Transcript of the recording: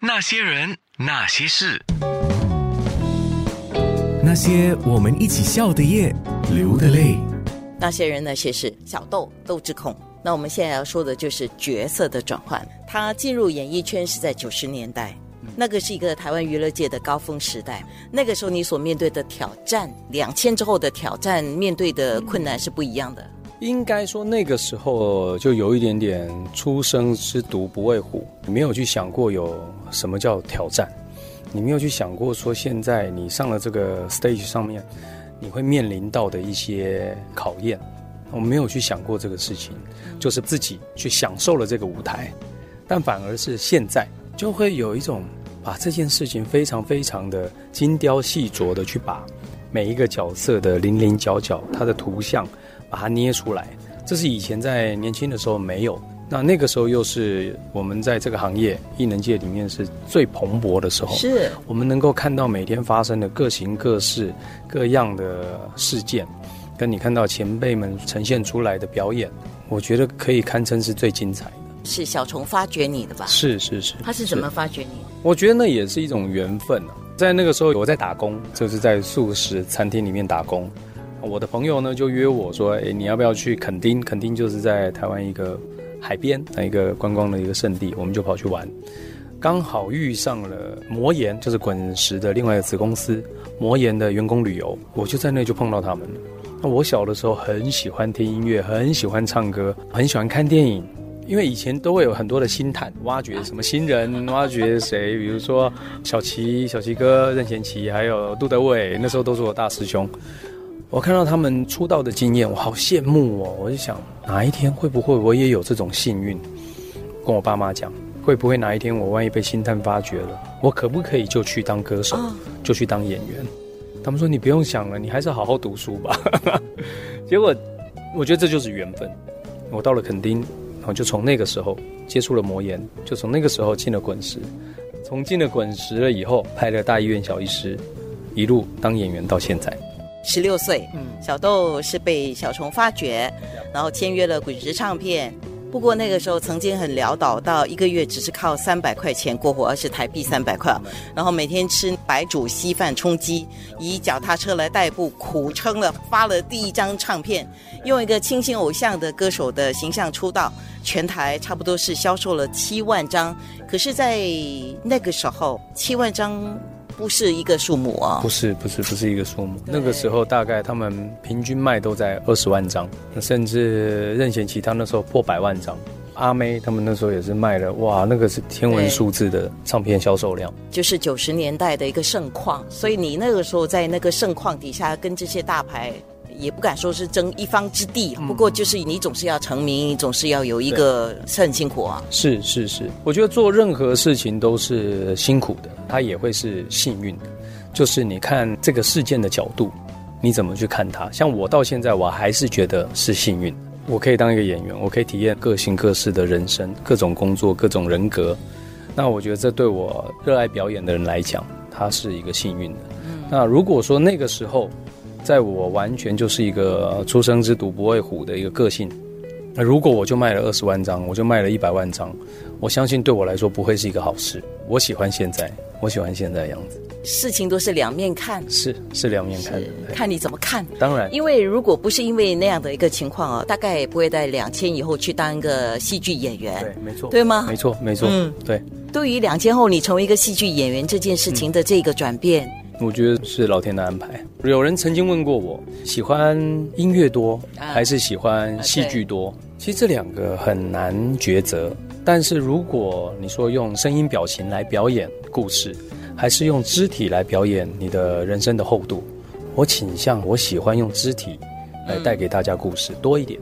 那些人，那些事，那些我们一起笑的夜，流的泪。那些人那些事，小豆豆志孔。那我们现在要说的就是角色的转换。他进入演艺圈是在九十年代，那个是一个台湾娱乐界的高峰时代。那个时候你所面对的挑战，两千之后的挑战，面对的困难是不一样的。应该说那个时候就有一点点初生之犊不畏虎，没有去想过有什么叫挑战，你没有去想过说现在你上了这个 stage 上面，你会面临到的一些考验。我没有去想过这个事情，就是自己去享受了这个舞台，但反而是现在就会有一种把这件事情非常非常的精雕细琢的去把每一个角色的零零角角，它的图像把它捏出来，这是以前在年轻的时候没有。那那个时候又是我们在这个行业艺能界里面是最蓬勃的时候，是我们能够看到每天发生的各形各式各样的事件。跟你看到前辈们呈现出来的表演，我觉得可以堪称是最精彩的。是小虫发掘你的吧？是是是。他是怎么发掘你？我觉得那也是一种缘分啊。在那个时候，我在打工，就是在素食餐厅里面打工。我的朋友呢就约我说：“哎，你要不要去垦丁？垦丁就是在台湾一个海边的一个观光的一个圣地，我们就跑去玩。刚好遇上了魔岩，就是滚石的另外一个子公司魔岩的员工旅游，我就在那就碰到他们了。”那我小的时候很喜欢听音乐，很喜欢唱歌，很喜欢看电影。因为以前都会有很多的星探挖掘什么新人，挖掘谁，比如说小齐、小齐哥、任贤齐，还有杜德伟，那时候都是我大师兄。我看到他们出道的经验，我好羡慕哦！我就想，哪一天会不会我也有这种幸运？跟我爸妈讲，会不会哪一天我万一被星探发掘了，我可不可以就去当歌手，就去当演员？他们说：“你不用想了，你还是好好读书吧。”结果，我觉得这就是缘分。我到了垦丁，然后就从那个时候接触了魔岩，就从那个时候进了滚石。从进了滚石了以后，拍了《大医院小医师》，一路当演员到现在。十六岁，嗯，小豆是被小虫发掘，然后签约了滚石唱片。不过那个时候曾经很潦倒，到一个月只是靠三百块钱过活，而是台币三百块，然后每天吃白煮稀饭充饥，以脚踏车来代步，苦撑了发了第一张唱片，用一个清新偶像的歌手的形象出道，全台差不多是销售了七万张，可是，在那个时候七万张。不是一个数目啊！不是，不是，不是一个数目。那个时候大概他们平均卖都在二十万张，甚至任贤齐他那时候破百万张，阿妹他们那时候也是卖了，哇，那个是天文数字的唱片销售量。就是九十年代的一个盛况，所以你那个时候在那个盛况底下跟这些大牌。也不敢说是争一方之地，不过就是你总是要成名，你总是要有一个是很辛苦啊。是是是，我觉得做任何事情都是辛苦的，它也会是幸运的。就是你看这个事件的角度，你怎么去看它？像我到现在，我还是觉得是幸运，我可以当一个演员，我可以体验各形各式的人生，各种工作，各种人格。那我觉得这对我热爱表演的人来讲，它是一个幸运的。那如果说那个时候，在我完全就是一个初生之犊不畏虎的一个个性，那如果我就卖了二十万张，我就卖了一百万张，我相信对我来说不会是一个好事。我喜欢现在，我喜欢现在的样子。事情都是两面看，是是两面看，看你怎么看。当然，因为如果不是因为那样的一个情况啊，大概也不会在两千以后去当一个戏剧演员。对，没错，对吗？没错，没错。嗯，对。对于两千后你成为一个戏剧演员这件事情的这个转变。我觉得是老天的安排。有人曾经问过我，喜欢音乐多还是喜欢戏剧多？其实这两个很难抉择。但是如果你说用声音表情来表演故事，还是用肢体来表演你的人生的厚度，我倾向我喜欢用肢体来带给大家故事多一点。